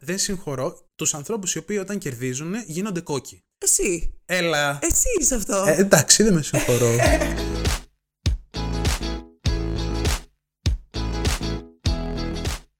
δεν συγχωρώ τους ανθρώπους οι οποίοι όταν κερδίζουν γίνονται cocky. Εσύ. Έλα. Εσύ είσαι αυτό. Ε, εντάξει, δεν με συγχωρώ.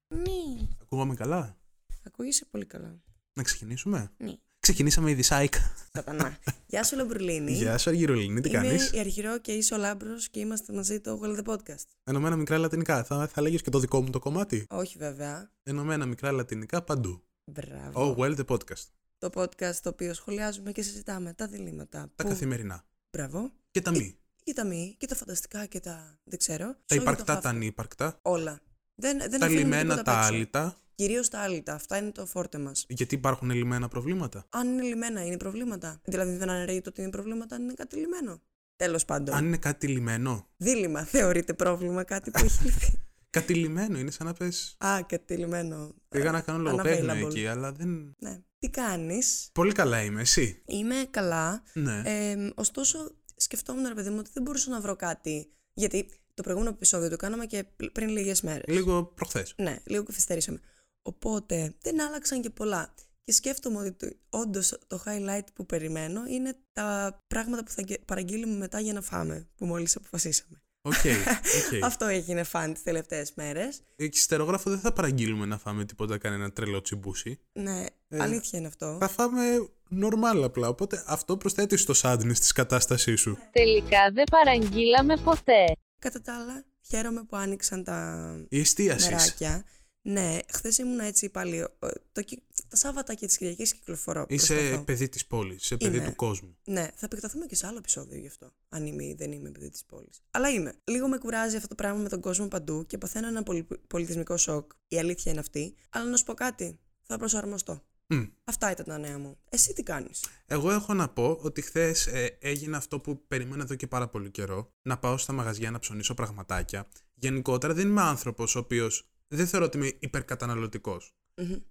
Ναι. Ακούγομαι καλά; Ακούγεσαι πολύ καλά. Να ξεκινήσουμε; Ναι. Ξεκινήσαμε ήδη σάικα. Σατανά. Γεια σου, Λαμπρουλίνη. Γεια σου, Αργυρολίνη, τι Είμαι κάνεις; η Αργυρό και είσαι ο Λάμπρος και είμαστε μαζί το Well the Podcast. Ενωμένα μικρά λατινικά. Θα, θα λέγε και το δικό μου το κομμάτι; Όχι βέβαια. Ενωμένα μικρά λατινικά παντού. Μπράβο. Oh, well, the podcast. Το podcast το οποίο σχολιάζουμε και συζητάμε τα διλήμματα. Τα που- καθημερινά. Μπράβο. Και τα μη. Και τα μη, και τα φανταστικά και τα. δεν ξέρω. Τα Σόγια το υπαρκτά, χάφι. τα ανύπαρκτα. Όλα. Δεν, δεν Τα αφήνουμε λιμένα, τίποτα τα απ' έξω. άλυτα. Κυρίως τα άλυτα. Αυτά είναι το φόρτε μας. Γιατί υπάρχουν λιμένα προβλήματα; Αν είναι λιμένα, είναι προβλήματα. Δηλαδή δεν αναιρεί το ότι είναι προβλήματα αν είναι κάτι λιμένο. Τέλος πάντων. Αν είναι κάτι λιμένο. Δίλημα. Θεωρείται πρόβλημα κάτι που έχει λυθεί. Κάτι λιμένο είναι σαν να πες. Α, κάτι λιμένο. Πήγα να κάνω λογοπαίγνιο Unavailable. εκεί, αλλά δεν. Ναι. Τι κάνεις; Πολύ καλά είμαι, εσύ. Είμαι καλά. Ναι. Ε, ωστόσο, σκεφτόμουν, ρε παιδί μου, ότι δεν μπορούσα να βρω κάτι. Γιατί το προηγούμενο επεισόδιο το κάναμε και πλ- πριν λίγες μέρες. Λίγο προχθές. Ναι, λίγο καθυστερήσαμε. Οπότε δεν άλλαξαν και πολλά. Και σκέφτομαι ότι όντως το highlight που περιμένω είναι τα πράγματα που θα γε- παραγγείλουμε μετά για να φάμε, που μόλις αποφασίσαμε. OK. OK. Αυτό έγινε φαν τις τελευταίες μέρες. Εκεί υστερόγραφο δεν θα παραγγείλουμε να φάμε τίποτα κανένα τρελό τσιμπούσι. Ναι, Ε, αλήθεια είναι αυτό. Θα φάμε normal απλά. Οπότε αυτό προσθέτει στο sadness της κατάστασής σου. Τελικά δεν παραγγείλαμε ποτέ. Κατά τα άλλα, χαίρομαι που άνοιξαν τα Η εστίασης. Μεράκια. Ναι, χθες ήμουν έτσι πάλι. ε, Το, κυ- τα Σάββατα και τις Κυριακές κυκλοφορώ. Είσαι προσπαθώ. παιδί της πόλης, είσαι παιδί Είμαι. του κόσμου. Ναι, θα επεκταθούμε και σε άλλο επεισόδιο γι' αυτό. Αν είμαι ή δεν είμαι παιδί της πόλης. Αλλά είμαι. Λίγο με κουράζει αυτό το πράγμα με τον κόσμο παντού και παθαίνω ένα πολυ- πολιτισμικό σοκ. Η αλήθεια είναι αυτή. Αλλά να σου πω κάτι. Θα προσαρμοστώ. Μμ. Αυτά ήταν τα νέα μου. Εσύ τι κάνεις; Εγώ έχω να πω ότι χθες έγινε αυτό που περιμένω εδώ και πάρα πολύ καιρό. Να πάω στα μαγαζιά να ψωνίσω πραγματάκια. Γενικότερα δεν είμαι άνθρωπος ο οποίος δεν θεωρώ ότι είμαι υπερκαταναλωτικός.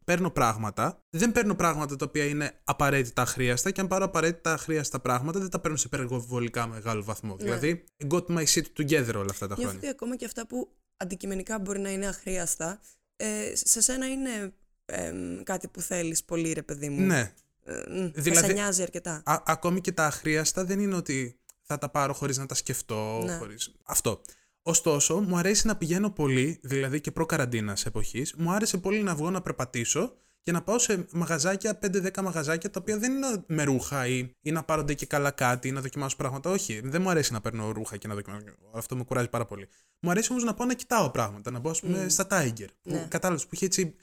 Παίρνω πράγματα. Δεν παίρνω πράγματα τα οποία είναι απαραίτητα αχρίαστα και αν πάρω απαραίτητα αχρίαστα πράγματα δεν τα παίρνω σε υπερβολικά μεγάλο βαθμό. Δηλαδή, got my shit together όλα αυτά τα Νιώθω χρόνια. ότι ακόμα και αυτά που αντικειμενικά μπορεί να είναι αχρίαστα, ε, σε σένα είναι εμ, κάτι που θέλεις πολύ, ρε παιδί μου. Ναι. Ε, μ, θα Δηλαδή- σε νοιάζει αρκετά. Α, ακόμη και τα αχρίαστα δεν είναι ότι θα τα πάρω χωρίς να τα σκεφτώ. Ναι. Χωρίς... Αυτό. Ωστόσο, μου αρέσει να πηγαίνω πολύ, δηλαδή και προ-καραντίνας εποχής, μου άρεσε πολύ να βγω να περπατήσω και να πάω σε μαγαζάκια, 5-10 μαγαζάκια, τα οποία δεν είναι με ρούχα ή, ή να πάρονται και καλά κάτι ή να δοκιμάσω πράγματα. Όχι, δεν μου αρέσει να παίρνω ρούχα και να δοκιμάσω. Αυτό με κουράζει πάρα πολύ. Μου αρέσει όμως να πάω να κοιτάω πράγματα, να πάω, ας πούμε, στα Tiger. Που, Ναι. Κατάλαβε που είχε έτσι.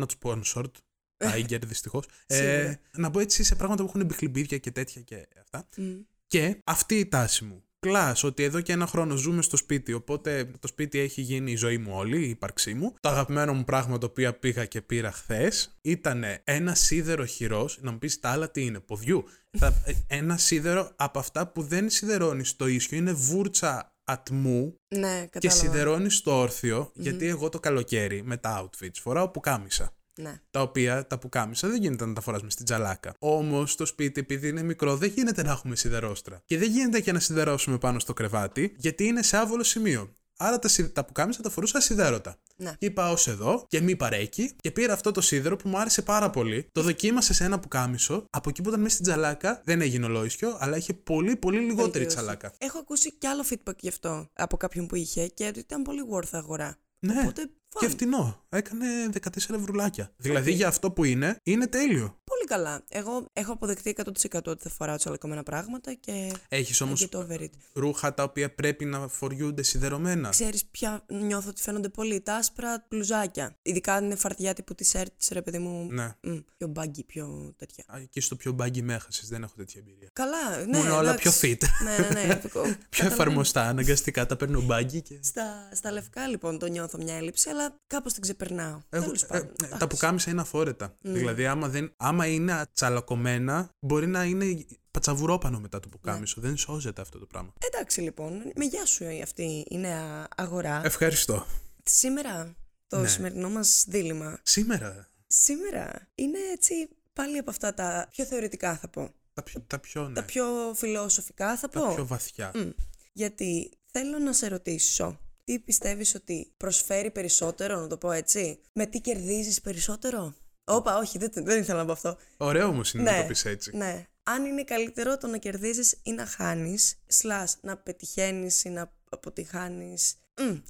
Not sponsored. Tiger, δυστυχώς. Σίγουρα. ε, να μπω έτσι σε πράγματα που έχουν μπιχλιμπίδια και τέτοια και αυτά. Μ. Και αυτή η τάση μου. Πλάς ότι εδώ και ένα χρόνο ζούμε στο σπίτι, οπότε το σπίτι έχει γίνει η ζωή μου όλη, η ύπαρξή μου. Το αγαπημένο μου πράγμα το οποίο πήγα και πήρα χθες ήταν ένα σίδερο χειρός. Να μου πεις τα άλλα τι είναι, ποδιού; Θα- ε, ένα σίδερο από αυτά που δεν σιδερώνεις στο ίσιο, είναι βούρτσα ατμού Ναι, και κατάλαβα. σιδερώνεις στο ορθιο γιατί εγώ το καλοκαίρι με τα outfits φοράω πουκάμισα Ναι. τα οποία τα πουκάμισα δεν γίνεται να τα φοράς μες στην τζαλάκα. Όμως το σπίτι, επειδή είναι μικρό, δεν γίνεται να έχουμε σιδερόστρα. Και δεν γίνεται και να σιδερώσουμε πάνω στο κρεβάτι, γιατί είναι σε άβολο σημείο. Άρα τα, σι- τα πουκάμισα τα φορούσα σιδέρωτα. Ναι. Και είπα ως εδώ και μη παρέκει και πήρα αυτό το σίδερο που μου άρεσε πάρα πολύ. Το δοκίμασα σε ένα πουκάμισο. Από εκεί που ήταν μέσα στην τζαλάκα δεν έγινε ολόισιο, αλλά είχε πολύ πολύ λιγότερη Βελτίωση. τσαλάκα. Έχω ακούσει κι άλλο feedback γι' αυτό από κάποιον που είχε και ότι ήταν πολύ worth αγορά. Ναι. Οπότε, Και fine. φτηνό. Έκανε 14 ευρουλάκια. Δηλαδή για αυτό που είναι, είναι τέλειο. Πολύ καλά. Εγώ έχω αποδεχτεί 100% ότι θα φοράω τσαλακωμένα πράγματα και Έχεις I όμως get over it. ρούχα τα οποία πρέπει να φοριούνται σιδερωμένα. Ξέρεις ποια νιώθω ότι φαίνονται πολύ. Τα άσπρα μπλουζάκια. Ειδικά αν είναι φαρτιά τύπου t-shirt, ρε παιδί μου. Ναι. μ, πιο μπάγκι, πιο τέτοια. Α, Εκεί στο πιο μπάγκι με έχασες, δεν έχω τέτοια εμπειρία. Καλά, ναι. Μου είναι όλα εντάξει. πιο fit. ναι, ναι, ναι. επικό. Πιο Καταλαβαίνω. εφαρμοστά, αναγκαστικά τα παίρνω μπάγκι και. Στα, στα λευκά λοιπόν το νιώθω μια έλλειψη, αλλά κάπως την ξεπερνάω. Εγώ- Τέλος ε, πάντων. ε, τα εντάξει. πουκάμισα είναι αφόρετα. Δηλαδή, άμα, δεν, άμα είναι τσαλακωμένα, μπορεί να είναι πατσαβουρόπανο μετά το πουκάμισο. Δεν σώζεται αυτό το πράγμα. Εντάξει λοιπόν, με γεια σου αυτή η νέα αγορά. Ευχαριστώ. Σήμερα το Ναι. σημερινό μας δίλημα. Σήμερα. Σήμερα είναι έτσι πάλι από αυτά τα πιο θεωρητικά θα πω. Τα πιο, τα πιο, ναι, Τα πιο φιλοσοφικά θα τα πω. πιο βαθιά. Μμ. Γιατί θέλω να σε ρωτήσω, τι πιστεύεις ότι προσφέρει περισσότερο, να το πω έτσι, με τι κερδίζεις περισσότερο; Όπα, όχι, δεν, δεν ήθελα να πω αυτό. Ωραίο όμως είναι να Ναι, το πεις έτσι. Ναι. Αν είναι καλύτερο το να κερδίζεις ή να χάνεις, slash να πετυχαίνεις ή να αποτυχάνεις.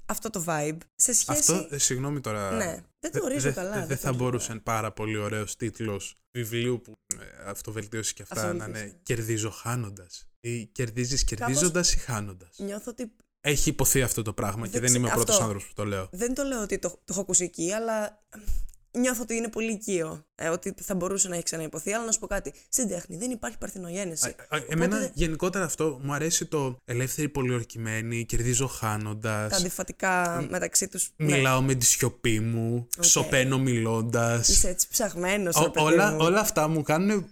αυτό το vibe. Σε σχέση. Αυτό, ε, συγγνώμη τώρα. Ναι, δεν το δε- ορίζω δε- καλά, Δεν δεν θα το ορίζω μπορούσε πάρα πολύ ωραίος τίτλος βιβλίου που ε, αυτοβελτίωσης και αυτά να Αυτοβελτίωση, είναι ναι. Κερδίζω χάνοντας. Ή Κερδίζεις κερδίζοντας ή χάνοντας. Νιώθω ότι Έχει υποθεί αυτό το πράγμα και Δεν δεν είμαι ο ξε- πρώτος αυτό. άνθρωπο που το λέω. δεν το λέω ότι το, το έχω ακούσει εκεί, αλλά νιώθω ότι είναι πολύ οικείο. Ε, ότι θα μπορούσε να έχει ξαναυποθεί. Αλλά να σου πω κάτι. Στην τέχνη δεν υπάρχει παρθενογένεση. Α, α, Εμένα δεν- γενικότερα αυτό μου αρέσει το ελεύθερη πολιορκημένη, κερδίζω χάνοντας. Τα αντιφατικά μεταξύ τους. Ναι, Μιλάω με τη σιωπή μου, σωπαίνω μιλώντας. είσαι έτσι ψαγμένος. όλα, όλα αυτά μου κάνουν,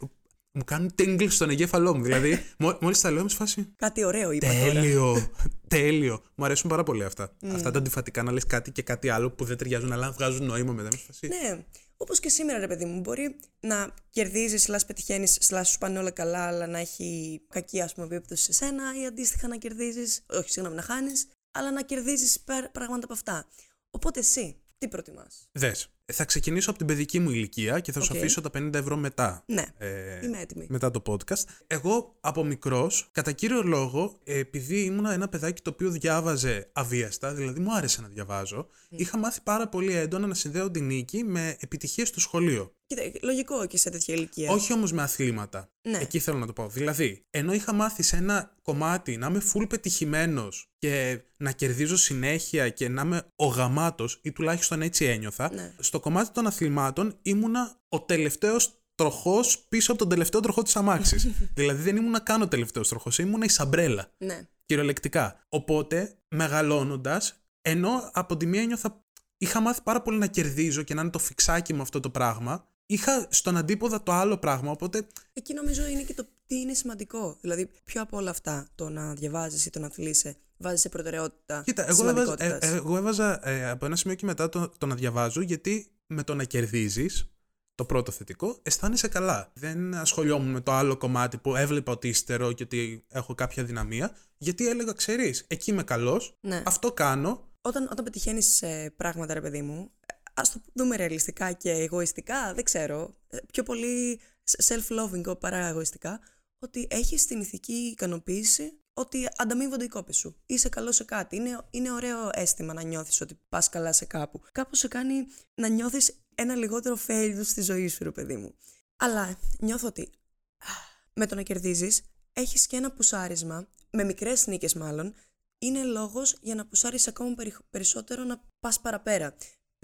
μου κάνουν tingle στον εγκέφαλό μου. Δηλαδή, μόλις τα λέω, είμαι σε φάση. Κάτι ωραίο είπα τώρα. Τέλειο, τέλειο. Μου αρέσουν πάρα πολύ αυτά. Αυτά τα αντιφατικά να λες κάτι και κάτι άλλο που δεν ταιριάζουν, αλλά βγάζουν νόημα μετά. Είμαι σε φάση. Ναι. Όπως και σήμερα, ρε παιδί μου, μπορεί να κερδίζεις, σλά πετυχαίνεις, σλά σου πάνε όλα καλά, αλλά να έχει κακή ας πούμε, επίπτωση σε σένα, ή αντίστοιχα να κερδίζεις, όχι συγγνώμη, να χάνεις, αλλά να κερδίζεις πράγματα από αυτά. Οπότε εσύ, τι προτιμάς; Δες, θα ξεκινήσω από την παιδική μου ηλικία και θα σου Οκ. αφήσω τα 50 ευρώ μετά. Ναι, Ε, είμαι έτοιμη. μετά το podcast. Εγώ από μικρός, κατά κύριο λόγο, επειδή ήμουνα ένα παιδάκι το οποίο διάβαζε αβίαστα, δηλαδή μου άρεσε να διαβάζω, είχα μάθει πάρα πολύ έντονα να συνδέω την νίκη με επιτυχίες στο σχολείο. Κοίτα, λογικό και σε τέτοια ηλικία. Όχι όμως με αθλήματα. Ναι. Εκεί θέλω να το πω. Δηλαδή, ενώ είχα μάθει σε ένα κομμάτι να είμαι full πετυχημένος και να κερδίζω συνέχεια και να είμαι ο γαμάτος, ή τουλάχιστον έτσι ένιωθα, Ναι. στο κομμάτι των αθλημάτων ήμουνα ο τελευταίος τροχός πίσω από τον τελευταίο τροχό της αμάξης. δηλαδή, δεν ήμουνα καν ο τελευταίος τροχός, ήμουνα η σαμπρέλα. Ναι. Κυριολεκτικά. Οπότε, μεγαλώνοντας, ενώ από τη μία ένιωθα. Είχα μάθει πάρα πολύ να κερδίζω και να είναι το φιξάκι μου αυτό το πράγμα. Είχα στον αντίποδα το άλλο πράγμα, οπότε Εκεί νομίζω είναι και το τι είναι σημαντικό. Δηλαδή, πιο από όλα αυτά, το να διαβάζεις ή το να αθλείσαι, βάζεις σε προτεραιότητα. Κοίτα, εγώ έβαζα, ε, σημαντικότητας. ε, εγώ έβαζα ε, από ένα σημείο και μετά το, το να διαβάζω, γιατί με το να κερδίζεις, το πρώτο θετικό, αισθάνεσαι καλά. Δεν ασχολιόμουν με το άλλο κομμάτι που έβλεπα ότι ύστερο και ότι έχω κάποια δυναμία, γιατί έλεγα, ξέρεις, εκεί είμαι καλός, Ναι. αυτό κάνω. Όταν, όταν πετυχαίνεις πράγματα, ρε παιδί μου, ας το δούμε ρεαλιστικά και εγωιστικά, δεν ξέρω. ε, Πιο πολύ self-loving παρά εγωιστικά, ότι έχεις την ηθική ικανοποίηση ότι ανταμείβονται οι κόπες σου. Είσαι καλό σε κάτι. Είναι, είναι ωραίο αίσθημα να νιώθεις ότι πας καλά σε κάπου. Κάπως σε κάνει να νιώθεις ένα λιγότερο failure στη ζωή σου, ρε παιδί μου. Αλλά νιώθω ότι α, με το να κερδίζεις, έχεις και ένα πουσάρισμα, με μικρές νίκες μάλλον, είναι λόγος για να πουσάρεις ακόμα περι- περισσότερο να πας παραπέρα.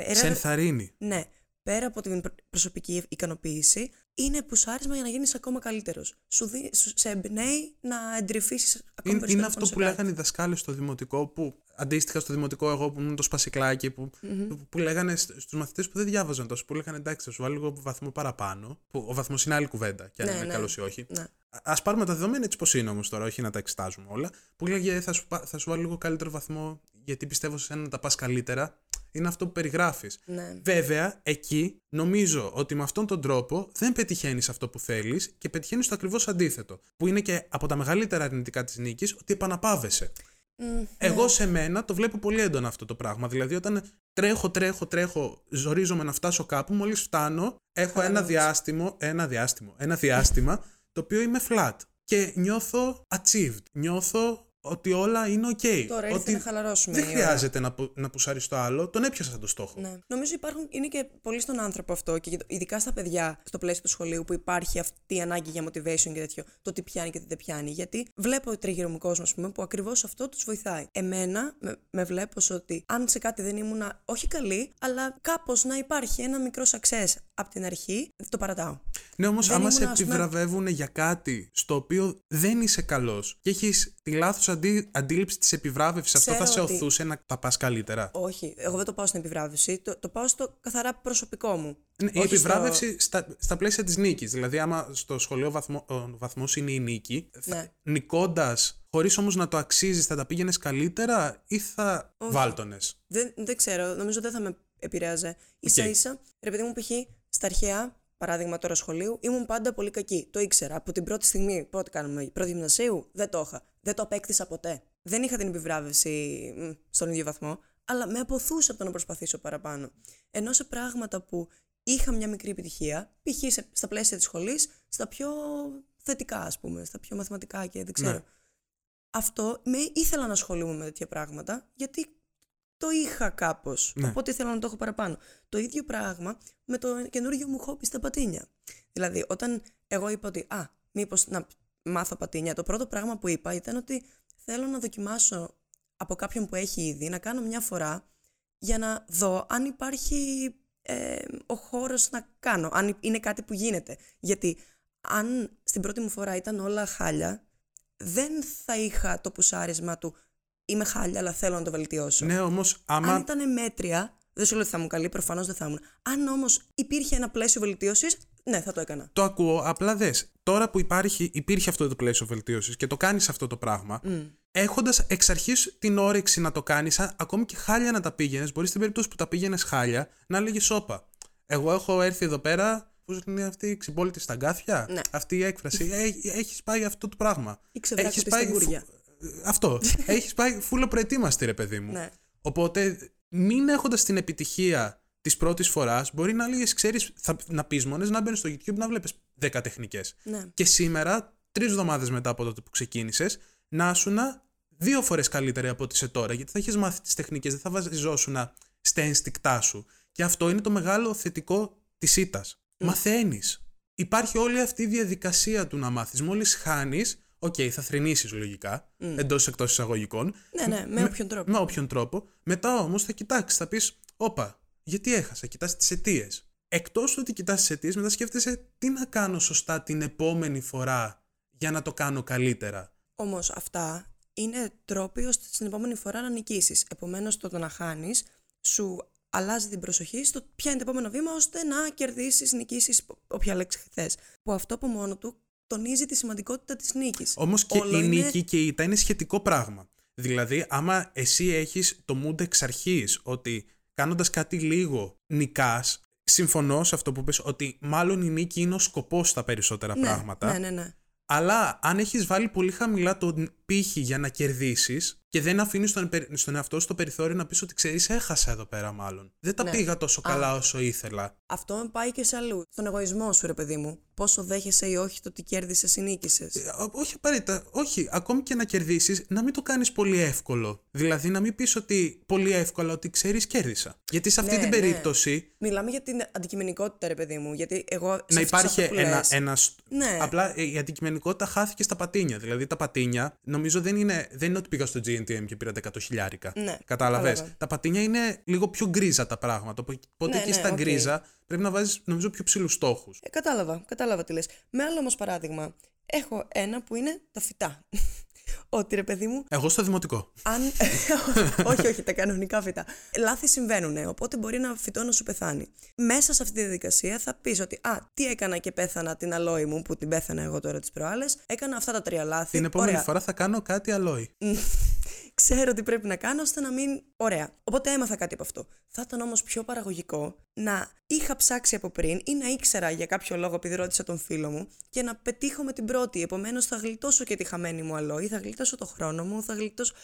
Πέρα, Σε ενθαρρύνει. ναι, πέρα από την προ- προσωπική ικανοποίηση, είναι πουσάρισμα για να γίνεις ακόμα καλύτερος. Σου, δι- σου- σε εμπνέει να εντρυφήσεις ακόμα Είναι, περισσότερο. είναι πάνω αυτό σε που κάτι. λέγανε οι δασκάλε στο δημοτικό, που αντίστοιχα στο δημοτικό, εγώ που ήμουν το σπασικλάκι, που, που, που λέγανε στους μαθητές που δεν διάβαζαν τόσο, που λέγανε εντάξει, θα σου βάλω λίγο βαθμό παραπάνω. Που ο βαθμός είναι άλλη κουβέντα, και αν Ναι, είναι ναι. καλός ή όχι. Ναι. Α πάρουμε τα δεδομένα έτσι πώς είναι όμως τώρα, όχι να τα εξετάζουμε όλα. Που λέγε θα σου, πα- θα σου βάλω λίγο καλύτερο βαθμό, γιατί πιστεύω σε σένα να τα πας καλύτερα. Είναι αυτό που περιγράφεις. Ναι. Βέβαια, εκεί νομίζω ότι με αυτόν τον τρόπο δεν πετυχαίνεις αυτό που θέλεις και πετυχαίνεις το ακριβώς αντίθετο. Που είναι και από τα μεγαλύτερα αρνητικά της νίκης, ότι επαναπάβεσαι. Μμ, Εγώ σε μένα το βλέπω πολύ έντονα αυτό το πράγμα. Δηλαδή, όταν τρέχω, τρέχω, τρέχω, ζορίζομαι να φτάσω κάπου, μόλις φτάνω, έχω ένα Χαλαρώνεις. διάστημα, ένα διάστημα, ένα διάστημα το οποίο είμαι flat. Και νιώθω achieved. Νιώθω ότι όλα είναι ok. Τώρα ήρθε ότι να χαλαρώσουμε. δεν η ώρα. χρειάζεται να, που- να πουσάρεις το άλλο, τον έπιασα το στόχο. Ναι. Νομίζω υπάρχουν, είναι και πολύ στον άνθρωπο αυτό και ειδικά στα παιδιά στο πλαίσιο του σχολείου που υπάρχει αυτή η ανάγκη για motivation και τέτοιο, το τι πιάνει και τι δεν πιάνει. Γιατί βλέπω τριγύρω μου κόσμος, ας πούμε, που ακριβώς αυτό τους βοηθάει. Εμένα με, με βλέπω σε ότι αν σε κάτι δεν ήμουν όχι καλή, αλλά κάπως να υπάρχει ένα μικρό success από την αρχή, το παρατάω. Ναι, όμως, Δεν άμα σε ήμουν, ας πούμε- επιβραβεύουν για κάτι στο οποίο δεν είσαι καλός και έχεις τη λάθος αντί, αντίληψη της επιβράβευσης, αυτό θα Ξέρω σε ότι- οθούσε να τα πας καλύτερα; Όχι, εγώ δεν το πάω στην επιβράβευση, το, το πάω στο καθαρά προσωπικό μου. Ναι, η Όχι επιβράβευση στα, στα πλαίσια της νίκης. Δηλαδή, άμα στο σχολείο βαθμό, ο βαθμός είναι η νίκη, Ναι. νικώντας, χωρίς όμως να το αξίζεις, θα τα πήγαινες καλύτερα ή θα βάλτονες; Δεν, δεν ξέρω, νομίζω δεν θα με επηρέαζε. σα ίσα, ρε παιδί μου, π.χ. στα αρχαία, παράδειγμα τώρα σχολείου, ήμουν πάντα πολύ κακή. Το ήξερα. Από την πρώτη στιγμή, πρώτη κάνουμε, πρώτη γυμνασίου, δεν το είχα. Δεν το απέκτησα ποτέ. Δεν είχα την επιβράβευση μ, στον ίδιο βαθμό, αλλά με αποθούσε από το να προσπαθήσω παραπάνω. Ενώ σε πράγματα που είχα μια μικρή επιτυχία, π.χ. σε- στα πλαίσια της σχολής, στα πιο θετικά ας πούμε, στα πιο μαθηματικά και δεν ξέρω. Ναι. Αυτό με ήθελα να ασχολούμαι με τέτοια πράγματα, γιατί το είχα κάπως, Ναι. οπότε ήθελα να το έχω παραπάνω. Το ίδιο πράγμα με το καινούργιο μου χόπι στα πατίνια. Δηλαδή, όταν εγώ είπα ότι, α, μήπως να μάθω πατίνια, το πρώτο πράγμα που είπα ήταν ότι θέλω να δοκιμάσω από κάποιον που έχει ήδη, να κάνω μια φορά για να δω αν υπάρχει ε, ο χώρος να κάνω, αν είναι κάτι που γίνεται. Γιατί αν στην πρώτη μου φορά ήταν όλα χάλια, δεν θα είχα το πουσάρισμα του είμαι χάλια αλλά θέλω να το βελτιώσω. Ναι, όμως, άμα. Αν ήταν μέτρια, δεν σου λέω ότι θα ήμουν καλή, προφανώς δεν θα ήμουν. Αν όμως υπήρχε ένα πλαίσιο βελτίωσης, ναι, θα το έκανα. Το ακούω, απλά δες. Τώρα που υπάρχει, υπήρχε αυτό το πλαίσιο βελτίωσης και το κάνεις αυτό το πράγμα, Μμ. έχοντας εξ αρχής την όρεξη να το κάνεις, ακόμη και χάλια να τα πήγαινες, μπορεί στην περίπτωση που τα πήγαινες χάλια να έλεγε όπα. Εγώ έχω έρθει εδώ πέρα. Πώς είναι αυτή η ξυμπόλητη στα γκάθια, Ναι. αυτή η έκφραση. Έχεις πάει αυτό το πράγμα. Ή ξεβράκωτη Έχεις πάει στην κούρια. φου- Αυτό. Έχεις πάει φούλο προετοίμαστη, ρε παιδί μου. Ναι. Οπότε, μην έχοντας την επιτυχία της πρώτης φοράς, μπορεί να λέγε, ξέρεις, να πεις μόνες, να μπαίνεις στο YouTube να βλέπεις 10 τεχνικές. Ναι. Και σήμερα, τρεις εβδομάδες μετά από τότε που ξεκίνησες, να ήσουν δύο φορές καλύτερη από ό,τι είσαι τώρα. Γιατί θα έχει μάθει τις τεχνικές, δεν θα βασιζόσουν στα ένστικτά σου. Και αυτό είναι το μεγάλο θετικό της ήττας. Μαθαίνεις. Υπάρχει όλη αυτή η διαδικασία του να μάθεις. Μόλις χάνεις, οκ, θα θρηνήσεις λογικά, mm. εντός εκτός εισαγωγικών. Ναι, ναι, με όποιον τρόπο. Με όποιον τρόπο. Μετά όμως θα κοιτάξεις, θα πεις, Όπα, γιατί έχασα, κοιτάς τις αιτίες. Εκτός του ότι κοιτάς τις αιτίες, μετά σκέφτεσαι τι να κάνω σωστά την επόμενη φορά για να το κάνω καλύτερα. Όμως αυτά είναι τρόποι ώστε την επόμενη φορά να νικήσεις. Επομένως, το, το να χάνεις σου αλλάζει την προσοχή στο ποια είναι το επόμενο βήμα ώστε να κερδίσεις, νικήσεις, όποια λέξη θες. Που αυτό από μόνο του τονίζει τη σημαντικότητα της νίκης. Όμως και η νίκη και η ήττα είναι σχετικό πράγμα. Δηλαδή, άμα εσύ έχεις το mood εξ αρχής ότι κάνοντας κάτι λίγο νικάς, συμφωνώ σε αυτό που πες ότι μάλλον η νίκη είναι ο σκοπός στα περισσότερα ναι, πράγματα. Ναι, ναι, ναι. Αλλά αν έχεις βάλει πολύ χαμηλά τον πύχη για να κερδίσεις και δεν αφήνεις τον, στον εαυτό σου το περιθώριο να πεις ότι ξέρεις, έχασα εδώ πέρα μάλλον. Δεν τα Ναι. πήγα τόσο Α. καλά όσο ήθελα. Αυτό με πάει και σε αλλού. Στον εγωισμό σου, ρε παιδί μου. Πόσο δέχεσαι ή όχι το ότι κέρδισες ή νίκησες. Ε, ό- Όχι απαραίτητα. Όχι. Ακόμη και να κερδίσεις, να μην το κάνεις πολύ εύκολο. Δηλαδή, να μην πεις ότι πολύ εύκολα ότι ξέρεις, κέρδισα. Γιατί σε αυτή Ναι, την ναι. περίπτωση Μιλάμε για την αντικειμενικότητα, ρε παιδί μου. Γιατί εγώ. σε να αυτό- σε υπάρχει αυτό που ένα. λες, ένας... Ναι. Απλά ε, η αντικειμενικότητα χάθηκε στα πατίνια. Δηλαδή, τα πατίνια νομίζω δεν είναι, δεν είναι ότι πήγα στο GNTM και πήρα 100 χιλιάρικα. Ναι, Κατάλαβες; κατάλαβα. Τα πατίνια είναι λίγο πιο γκρίζα τα πράγματα. Οπότε Ναι, εκεί ναι, στα οκ. γκρίζα πρέπει να βάζεις νομίζω πιο ψηλούς στόχους. Ε, κατάλαβα, κατάλαβα τι λες. Με άλλο όμως παράδειγμα, έχω ένα που είναι τα φυτά. Ότι ρε παιδί μου, Εγώ στο δημοτικό. αν. όχι, όχι, τα κανονικά φυτά. Λάθη συμβαίνουν, οπότε μπορεί ένα φυτό να σου πεθάνει. Μέσα σε αυτή τη διαδικασία θα πεις ότι, Α, τι έκανα και πέθανα την αλόη μου, που την πέθανα εγώ τώρα τις προάλλες. Έκανα αυτά τα τρία λάθη. Την επόμενη Ωραία. φορά θα κάνω κάτι αλόι. Ξέρω τι πρέπει να κάνω ώστε να μην. Ωραία. Οπότε έμαθα κάτι από αυτό. Θα ήταν όμως πιο παραγωγικό να είχα ψάξει από πριν ή να ήξερα για κάποιο λόγο επειδή ρώτησα τον φίλο μου και να πετύχω με την πρώτη. Επομένως θα γλιτώσω και τη χαμένη μου αλόη, θα γλιτώσω το χρόνο μου, θα γλιτώσω.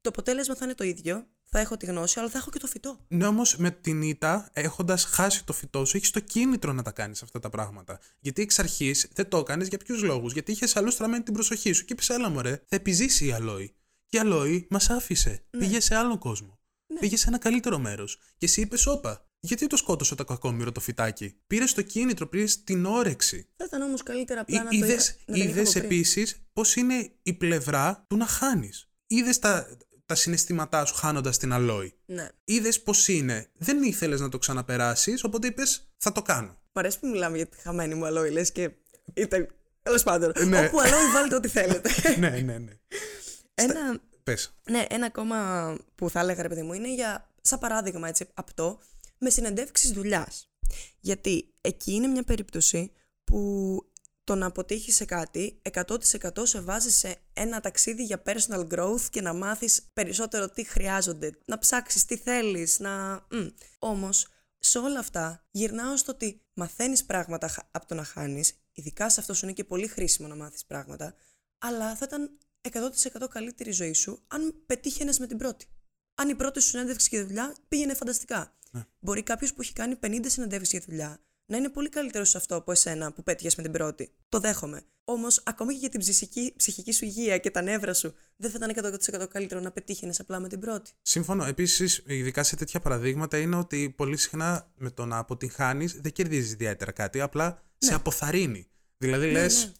Το αποτέλεσμα θα είναι το ίδιο. Θα έχω τη γνώση, αλλά θα έχω και το φυτό. Ναι, όμως με την ήττα, έχοντας χάσει το φυτό σου, έχεις το κίνητρο να τα κάνεις αυτά τα πράγματα. Γιατί εξ αρχής δεν το έκανες για ποιους λόγους; Γιατί είχες αλλού στραμμένη την προσοχή σου και είπες, Έλα μωρέ, θα επιζήσει η αλόη. Και η αλόη μας άφησε. Πήγε σε άλλον κόσμο. Πήγε σε ένα καλύτερο μέρος. Και εσύ είπες, Όπα, γιατί το σκότωσε το κακόμοιρο το φυτάκι; Πήρες το κίνητρο, πήρες την όρεξη. Θα ήταν όμως καλύτερα απλά να το Είδε είχα, να τα είχα από πριν. επίσης πώς είναι η πλευρά του να χάνεις. Είδες τα, τα συναισθήματά σου χάνοντας την αλόη. Ναι. Είδες πώς είναι; Δεν ήθελες να το ξαναπεράσεις, οπότε είπες θα το κάνω. Μ' αρέσει που μιλάμε για τη χαμένη μου αλόη, λες και ήταν. Τέλος πάντων. Ναι. Όπου αλόη βάλετε ό,τι θέλετε. ναι, ναι, ναι. Ένα, Πες. Ναι, ένα ακόμα που θα έλεγα ρε παιδί μου είναι για, σαν παράδειγμα έτσι, απτό, με συνεντεύξεις δουλειάς. Γιατί εκεί είναι μια περίπτωση που το να αποτύχεις σε κάτι 100% σε βάζεις σε ένα ταξίδι για personal growth και να μάθεις περισσότερο τι χρειάζονται, να ψάξεις τι θέλεις, να... Μ. Όμως, σε όλα αυτά γυρνάω στο ότι μαθαίνεις πράγματα χα- από το να χάνεις, ειδικά σε αυτό σου είναι και πολύ χρήσιμο να μάθεις πράγματα, αλλά θα ήταν 100% καλύτερη η ζωή σου αν πετύχαινε με την πρώτη. Αν η πρώτη σου συνέντευξη και δουλειά πήγαινε φανταστικά. Ναι. Μπορεί κάποιος που έχει κάνει 50 συνεντεύξεις για δουλειά να είναι πολύ καλύτερος σε αυτό από εσένα που πέτυχες με την πρώτη. Το δέχομαι. Όμως, ακόμα και για την ψυχική, ψυχική σου υγεία και τα νεύρα σου, δεν θα ήταν 100% καλύτερο να πετύχαινες απλά με την πρώτη. Σύμφωνο. Επίσης, ειδικά σε τέτοια παραδείγματα, είναι ότι πολύ συχνά με το να αποτυγχάνεις δεν κερδίζεις ιδιαίτερα κάτι, απλά σε αποθαρρύνει. Δηλαδή Ναι, λες, ναι.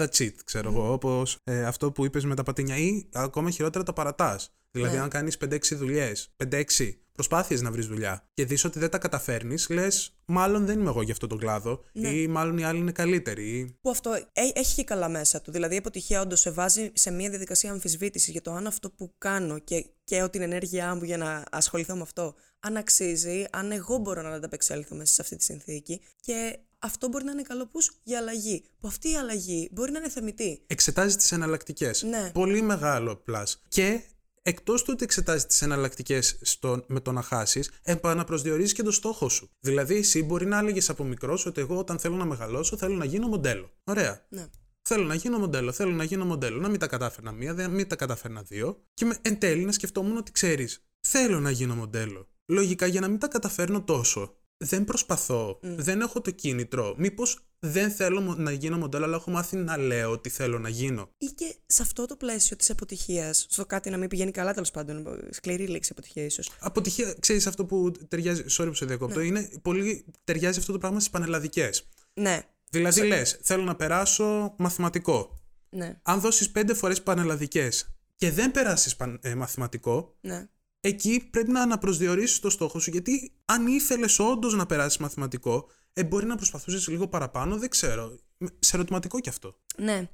That's it, ξέρω εγώ, όπως αυτό που είπες με τα πατίνια, ή ακόμα χειρότερα τα παρατάς. Δηλαδή, Ναι. αν κάνεις 5-6 δουλειές, 5-6 προσπάθειες να βρεις δουλειά και δεις ότι δεν τα καταφέρνεις, λες, μάλλον δεν είμαι εγώ για αυτόν τον κλάδο, Ναι. ή μάλλον οι άλλοι είναι καλύτεροι. Ή... Που αυτό ε- έχει και καλά μέσα του. Δηλαδή, η αποτυχία όντως σε βάζει σε μια διαδικασία αμφισβήτησης για το αν αυτό που κάνω και καίω την ενέργειά μου για να ασχοληθώ με αυτό, αν αξίζει, αν εγώ μπορώ να ανταπεξέλθω μέσα σε αυτή τη συνθήκη. Και αυτό μπορεί να είναι καλό πούς για αλλαγή. Που αυτή η αλλαγή μπορεί να είναι θεμητή. Εξετάζει τις εναλλακτικές. Ναι. Πολύ μεγάλο plus. Και εκτός του ότι εξετάζει τις εναλλακτικές με το να χάσεις, επαναπροσδιορίζεις και το στόχο σου. Δηλαδή, εσύ μπορεί να έλεγες από μικρός ότι εγώ όταν θέλω να μεγαλώσω θέλω να γίνω μοντέλο. Ωραία. Ναι. Θέλω να γίνω μοντέλο, θέλω να γίνω μοντέλο. Να μην τα κατάφερνα μία, δεν μην τα κατάφερνα δύο. Και με, εν τέλει να σκεφτόμουν ότι ξέρεις, θέλω να γίνω μοντέλο. Λογικά για να μην τα καταφέρνω τόσο, δεν προσπαθώ, δεν έχω το κίνητρο. Μήπως δεν θέλω μο- να γίνω μοντέλο, αλλά έχω μάθει να λέω ότι θέλω να γίνω. Ή και σε αυτό το πλαίσιο της αποτυχίας, στο κάτι να μην πηγαίνει καλά τέλος πάντων. Σκληρή λέξη αποτυχία, ίσως. Αποτυχία, ξέρεις αυτό που ταιριάζει. Sorry που σε διακόπτω. Είναι πολύ. Ταιριάζει αυτό το πράγμα στις πανελλαδικές. Ναι, Δηλαδή λες, θέλω να περάσω μαθηματικό. ναι, Αν δώσεις πέντε φορές πανελλαδικές και δεν περάσεις μαθηματικό, ναι. Εκεί πρέπει να αναπροσδιορίσεις το στόχο σου. Γιατί αν ήθελες όντως να περάσεις μαθηματικό, ε, μπορεί να προσπαθούσες λίγο παραπάνω, δεν ξέρω. Σε ερωτηματικό κι αυτό. ναι.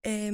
Ε,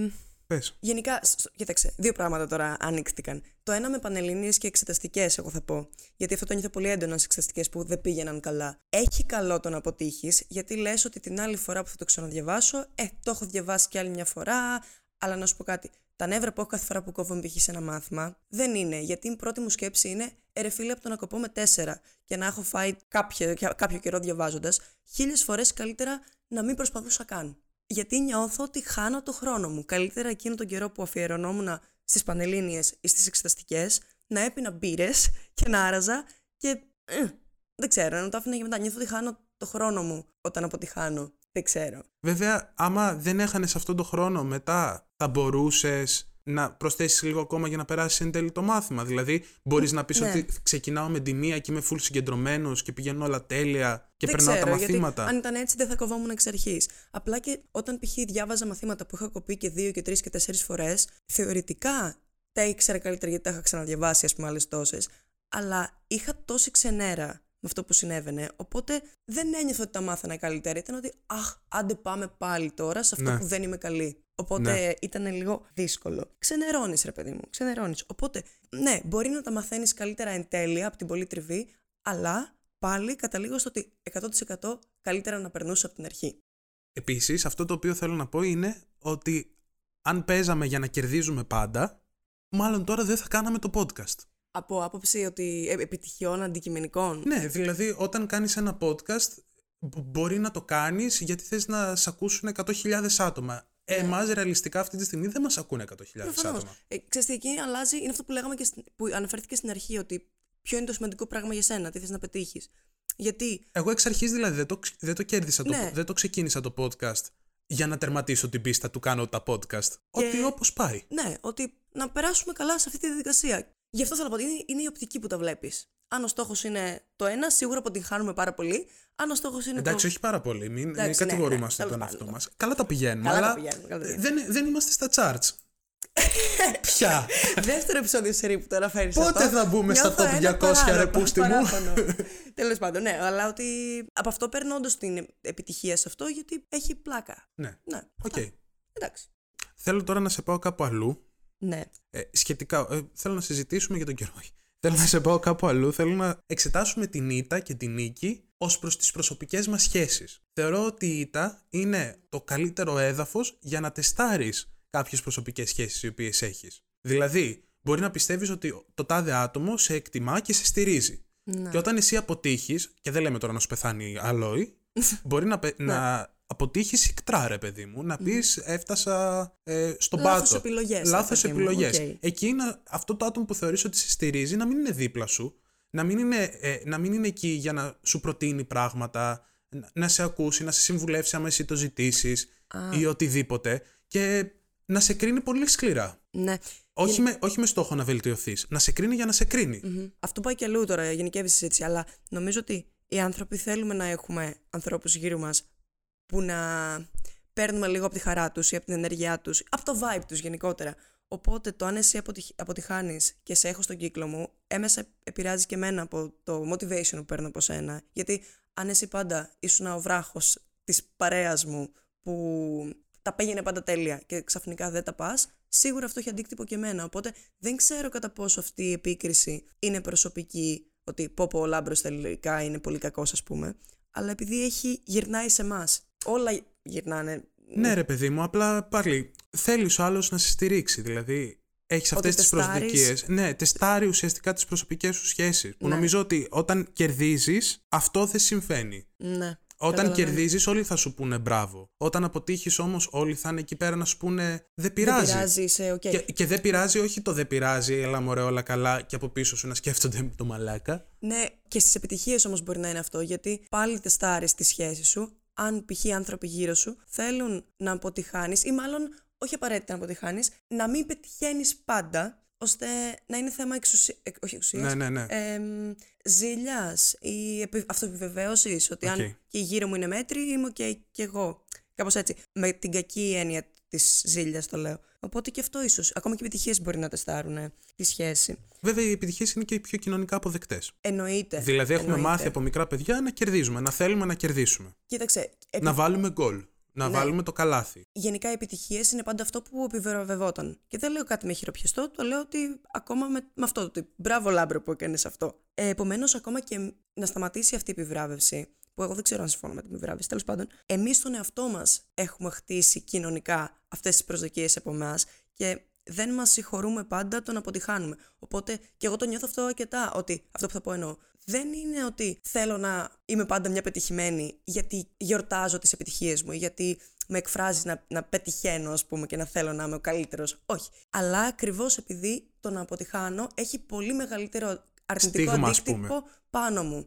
Πες. Γενικά, σ- σ- κοίταξε, δύο πράγματα τώρα ανοίχτηκαν. Το ένα με πανελλήνιες και εξεταστικές, εγώ θα πω. Γιατί αυτό το νιώθω πολύ έντονα στις εξεταστικές που δεν πήγαιναν καλά. Έχει καλό το να αποτύχεις, γιατί λες ότι την άλλη φορά που θα το ξαναδιαβάσω, ε, το έχω διαβάσει κι άλλη μια φορά. Αλλά να σου πω κάτι. Τα νεύρα που έχω κάθε φορά που κόβω π.χ. σε ένα μάθημα δεν είναι. Γιατί η πρώτη μου σκέψη είναι, ε, ρε φίλε, από το να κοπώ με τέσσερα και να έχω φάει κάποιο, κάποιο καιρό διαβάζοντας, χίλιες φορές καλύτερα να μην προσπαθούσα καν γιατί νιώθω ότι χάνω το χρόνο μου. Καλύτερα εκείνο τον καιρό που αφιερωνόμουν στις πανελλήνιες ή στις εξεταστικές να έπινα μπύρες και να άραζα και. ε, δεν ξέρω, να το άφηνα για μετά. Νιώθω ότι χάνω το χρόνο μου όταν αποτυχάνω. Δεν ξέρω. Βέβαια, άμα δεν έχανες αυτόν τον χρόνο μετά, θα μπορούσες να προσθέσεις λίγο ακόμα για να περάσεις εν τέλει το μάθημα. Δηλαδή, μπορείς να πεις Ναι. ότι ξεκινάω με τη μία και είμαι full συγκεντρωμένος και πηγαίνω όλα τέλεια και δεν περνάω ξέρω, τα μαθήματα. Γιατί αν ήταν έτσι δεν θα κοβόμουν εξ αρχής. Απλά και όταν π.χ. διάβαζα μαθήματα που είχα κοπεί και δύο και τρεις και τέσσερις φορές, θεωρητικά τα ήξερα καλύτερα γιατί τα είχα ξαναδιαβάσει, ας πούμε, άλλες τόσες. Αλλά είχα τόση ξενέρα με αυτό που συνέβαινε. Οπότε δεν ένιωθα ότι τα μάθανα καλύτερα. Ήταν ότι, αχ, άντε πάμε πάλι τώρα σε αυτό Ναι. που δεν είμαι καλή. Οπότε Ναι. ήταν λίγο δύσκολο. Ξενερώνεις, ρε παιδί μου, ξενερώνεις. Οπότε, ναι, μπορεί να τα μαθαίνεις καλύτερα εν τέλεια από την πολύ τριβή, αλλά πάλι καταλήγω στο ότι 100% καλύτερα να περνούσα από την αρχή. Επίσης, αυτό το οποίο θέλω να πω είναι ότι αν παίζαμε για να κερδίζουμε πάντα, μάλλον τώρα δεν θα κάναμε το podcast. Από άποψη ότι ε, επιτυχιών αντικειμενικών. Ναι, δηλαδή όταν κάνεις ένα podcast μπο- μπορεί να το κάνεις γιατί θες να σε ακούσουν 100.000 άτομα. Ναι. Εμάς ρεαλιστικά αυτή τη στιγμή δεν μας ακούνε 100.000 Προφανώς. άτομα. Ε, ξέρεις τι, εκεί αλλάζει, είναι αυτό που λέγαμε και στην- που αναφέρθηκε στην αρχή, ότι ποιο είναι το σημαντικό πράγμα για σένα, τι θες να πετύχεις. Γιατί, Εγώ εξ αρχής δηλαδή δεν το, ξ- δεν το κέρδισα, το, Ναι. δεν το ξεκίνησα το podcast για να τερματίσω την πίστα του κάνω τα podcast. Ότι όπως πάει. ναι, ότι να περάσουμε καλά σε αυτή τη διαδικασία. Γι' αυτό θέλω να πω ότι είναι, είναι η οπτική που τα βλέπεις. Αν ο στόχος είναι το ένα, σίγουρα αποτυγχάνουμε πάρα πολύ. Αν ο στόχος είναι Εντάξει, το. όχι πάρα πολύ. Μην, μην Εντάξει, ναι, κατηγορούμαστε ναι, τον τέλος εαυτό πάντων. μας. Καλά τα πηγαίνουμε, Καλά τα αλλά πηγαίνουμε, καλά τα ε, πηγαίνουμε. δεν, δεν είμαστε στα charts. Ποια. Δεύτερο επεισόδιο σερί που το αναφέρεις. Πότε θα μπούμε στα top 200, ρε πούστη μου; Τέλος πάντων, ναι, αλλά ότι από αυτό παίρνω όντως την επιτυχία σε αυτό γιατί έχει πλάκα. ναι, Ναι, οκ. αυτά. Εντάξει. Θέλω τώρα να σε πάω κάπου αλλού. Ναι. Ε, σχετικά, ε, θέλω να συζητήσουμε για τον καιρό. Θέλω να σε πάω κάπου αλλού. Θέλω να εξετάσουμε την ήττα και την νίκη ως προς τις προσωπικές μας σχέσεις. Θεωρώ ότι η ήττα είναι το καλύτερο έδαφος για να τεστάρεις κάποιες προσωπικές σχέσεις οι οποίες έχεις. Δηλαδή, μπορεί να πιστεύεις ότι το τάδε άτομο σε εκτιμά και σε στηρίζει. Ναι. Και όταν εσύ αποτύχεις, και δεν λέμε τώρα να σου πεθάνει αλόγι, μπορεί να, πε- να αποτύχεις ικτρά, ρε παιδί μου, να πεις έφτασα ε, στον Λάθος πάτο. επιλογές, ρε Λάθος παιδί μου, επιλογές. οκ. Εκεί είναι αυτό το άτομο που θεωρείς ότι σε στηρίζει να μην είναι δίπλα σου, να μην είναι, ε, να μην είναι εκεί για να σου προτείνει πράγματα, να- να σε ακούσει, να σε συμβουλεύσει άμα εσύ το ζητήσεις Α. ή οτιδήποτε και να σε κρίνει πολύ σκληρά. Ναι. Όχι, με, όχι με στόχο να βελτιωθείς. Να σε κρίνει για να σε κρίνει. Μμμ. Αυτό πάει και αλλού τώρα, γενικεύεις τη συζήτηση. Αλλά νομίζω ότι οι άνθρωποι θέλουμε να έχουμε ανθρώπους γύρω μας που να παίρνουμε λίγο από τη χαρά τους ή από την ενέργειά τους, από το vibe τους γενικότερα. Οπότε το αν εσύ αποτυχ... αποτυχάνεις και σε έχω στον κύκλο μου, έμεσα επηρεάζει και εμένα από το motivation που παίρνω από σένα. Γιατί αν εσύ πάντα ήσουν ο βράχος της παρέας μου που τα πήγαινε πάντα τέλεια και ξαφνικά δεν τα πας, σίγουρα αυτό έχει αντίκτυπο και εμένα. Οπότε δεν ξέρω κατά πόσο αυτή η επίκριση είναι προσωπική, ότι πω πω ο λάμπρος τελικά είναι πολύ κακός, ας πούμε, αλλά επειδή γυρνάει σε εμάς. Όλα γυρνάνε. Ναι, ρε παιδί μου, απλά πάλι θέλεις ο άλλος να σε στηρίξει. Δηλαδή, έχεις αυτές τις τεστάρεις- προσδοκίες. Ναι, τεστάρει ουσιαστικά τις προσωπικές σου σχέσεις. Που Ναι. νομίζω ότι όταν κερδίζεις, αυτό δεν συμβαίνει. Ναι. Όταν Καταλαβαίνω. κερδίζεις, όλοι θα σου πούνε μπράβο. Όταν αποτύχεις όμως, όλοι θα είναι εκεί πέρα να σου πούνε δεν Δεν πειράζει. πειράζει, είσαι οκ. Και, και δεν πειράζει, όχι το δεν πειράζει, έλα μωρέ όλα καλά και από πίσω σου να σκέφτονται το μαλάκα. Ναι, και στις επιτυχίες όμως μπορεί να είναι αυτό, γιατί πάλι τεστάρεις τη σχέση σου. Αν π.χ. οι άνθρωποι γύρω σου θέλουν να αποτυχάνεις, ή μάλλον όχι απαραίτητα να αποτυχάνεις, να μην πετυχαίνεις πάντα, ώστε να είναι θέμα εξουσίας. όχι εξουσίας. Ναι, ναι, ναι. Ζήλια ή επι, αυτοεπιβεβαίωσης, ότι Οκ. αν και οι γύρω μου είναι μέτριοι, είμαι οκ και εγώ. Κάπως έτσι. Με την κακή έννοια της ζήλιας το λέω. Οπότε και αυτό ίσως. Ακόμα και οι επιτυχίες μπορεί να τεστάρουν ε, τη σχέση. Βέβαια, οι επιτυχίες είναι και οι πιο κοινωνικά αποδεκτές. Εννοείται. Δηλαδή, έχουμε εννοείται. μάθει από μικρά παιδιά να κερδίζουμε, να θέλουμε να κερδίσουμε. Κοίταξε, επι- Να βάλουμε γκολ. Να Ναι. βάλουμε το καλάθι. γενικά οι επιτυχίες είναι πάντα αυτό που επιβεβαιωνόταν. Και δεν λέω κάτι με χειροπιαστό, το λέω ότι ακόμα με, με αυτό. Ότι μπράβο, λάμπρο που έκανες αυτό. Ε, Επομένως, ακόμα και να σταματήσει αυτή η επιβράβευση, που εγώ δεν ξέρω αν συμφωνώ με την επιβράβευση, τέλος πάντων, εμείς τον εαυτό μας έχουμε χτίσει κοινωνικά αυτές τις προσδοκίες από εμάς και δεν μας συγχωρούμε πάντα το να αποτυχάνουμε. Οπότε και εγώ το νιώθω αυτό αρκετά, ότι αυτό που θα πω εννοώ. Δεν είναι ότι θέλω να είμαι πάντα μια πετυχημένη γιατί γιορτάζω τις επιτυχίες μου ή γιατί με εκφράζεις να, να πετυχαίνω ας πούμε και να θέλω να είμαι ο καλύτερος. Όχι. Αλλά ακριβώς επειδή το να αποτυχάνω έχει πολύ μεγαλύτερο αρνητικό Στίγμα, ας αντίκτυπο πούμε. πάνω μου.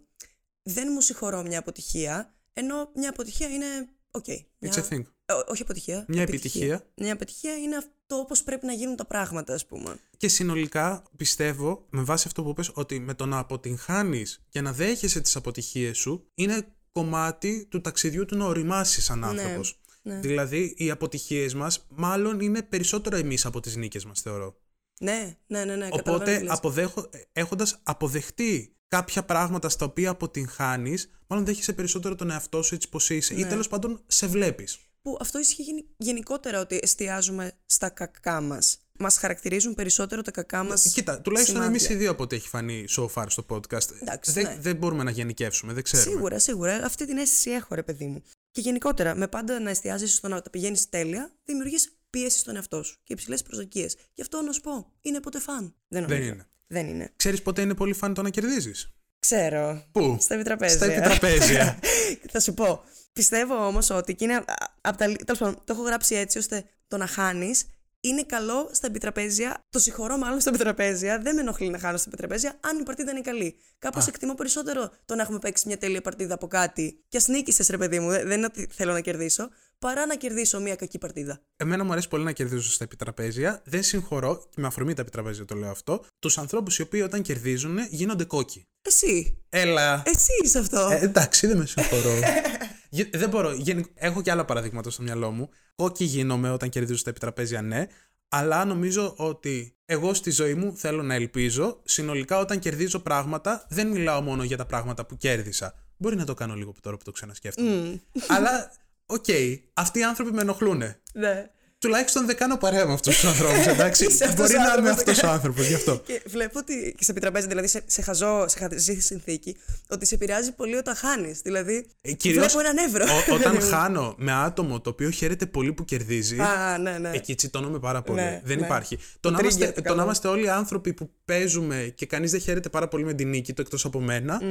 Δεν μου συγχωρώ μια αποτυχία, ενώ μια αποτυχία είναι οκ. It's Μια- a thing. Ε, ό- όχι αποτυχία. Μια επιτυχία. Μια επιτυχία είναι αυτό όπως πρέπει να γίνουν τα πράγματα, ας πούμε. Και συνολικά πιστεύω, με βάση αυτό που 'πες, ότι με το να αποτυγχάνεις και να δέχεσαι τις αποτυχίες σου είναι κομμάτι του ταξιδιού του να ωριμάσεις σαν άνθρωπος. ναι. Δηλαδή, οι αποτυχίες μας μάλλον είναι περισσότερο εμείς από τις νίκες μας, θεωρώ. Ναι, ναι, ναι, ναι. καταλαβαίνω τι Οπότε, λες. αποδέχω, έχοντας αποδεχτεί κάποια πράγματα στα οποία αποτυγχάνεις, μάλλον δέχεσαι περισσότερο τον εαυτό σου έτσι πως είσαι ή Ναι. τέλος πάντων σε βλέπεις. Που αυτό ισχύει γεν- γενικότερα ότι εστιάζουμε στα κακά μας. Μας χαρακτηρίζουν περισσότερο τα κακά μας. Ε, Κοίτα, τουλάχιστον εμείς οι δύο από ό,τι έχει φανεί so far στο podcast. Εντάξει, δεν, ναι. δεν μπορούμε να γενικεύσουμε, δεν ξέρουμε. Σίγουρα, σίγουρα. Αυτή την αίσθηση έχω, ρε παιδί μου. Και γενικότερα, με πάντα να εστιάζει στο να τα πηγαίνεις τέλεια, δημιουργείς πίεση στον εαυτό σου και υψηλές προσδοκίες. Γι' αυτό να σου πω, είναι ποτέ φαν. Δεν, νομίζω. είναι. Δεν είναι. Ξέρεις πότε είναι πολύ φαν το να κερδίζεις; Ξέρω. Πού; Στα επιτραπέζια. Στα επιτραπέζια. θα σου πω. Πιστεύω όμως ότι και είναι α- από τα. Τέλος πάντων, το έχω γράψει έτσι ώστε το να χάνεις είναι καλό στα επιτραπέζια. Το συγχωρώ μάλλον στα επιτραπέζια. Δεν με ενοχλεί να χάνω στα επιτραπέζια, αν η παρτίδα είναι καλή. Κάπως εκτιμώ περισσότερο το να έχουμε παίξει μια τέλεια παρτίδα από κάτι. Και ας νίκησες, ρε παιδί μου, δεν δεν είναι ότι θέλω να κερδίσω, παρά να κερδίσω μια κακή παρτίδα. Εμένα μου αρέσει πολύ να κερδίζω στα επιτραπέζια. Δεν συγχωρώ, και με αφορμή τα επιτραπέζια το λέω αυτό, τους ανθρώπους οι οποίοι όταν κερδίζουν γίνονται κόκκι. Εσύ. Έλα. Εσύ είσαι αυτό. Ε, εντάξει, δεν με συγχωρώ. Γε- δεν μπορώ. Γενικ- Έχω και άλλα παραδείγματα στο μυαλό μου. Cocky γίνομαι όταν κερδίζω στα επιτραπέζια, ναι. Αλλά νομίζω ότι εγώ στη ζωή μου θέλω να ελπίζω συνολικά όταν κερδίζω πράγματα δεν μιλάω μόνο για τα πράγματα που κέρδισα. Μπορεί να το κάνω λίγο τώρα που το ξανασκέφτομαι. Αλλά, οκ, αυτοί οι άνθρωποι με ενοχλούν. ναι. Τουλάχιστον δεν κάνω παρέα με αυτούς τους ανθρώπους, εντάξει. Είσαι αυτός Μπορεί ο να είμαι άνθρωπος, αυτός ο άνθρωπος γι' αυτό. Και βλέπω ότι και σε επιτραπέζια, δηλαδή σε, σε, χαζό, σε χαζή συνθήκη, ότι σε επηρεάζει πολύ όταν χάνεις. Δηλαδή, Ε, κυρίως βλέπω έναν εύρο. ο- όταν χάνω με άτομο το οποίο χαίρεται πολύ που κερδίζει. Α, ναι, ναι. Εκεί τσιτώνομαι πάρα πολύ. Ναι, δεν ναι. υπάρχει. Το Το, να trigger είμαστε, το το καλό. να είμαστε όλοι άνθρωποι που παίζουμε και κανείς δεν χαίρεται πάρα πολύ με την νίκη του εκτός από μένα,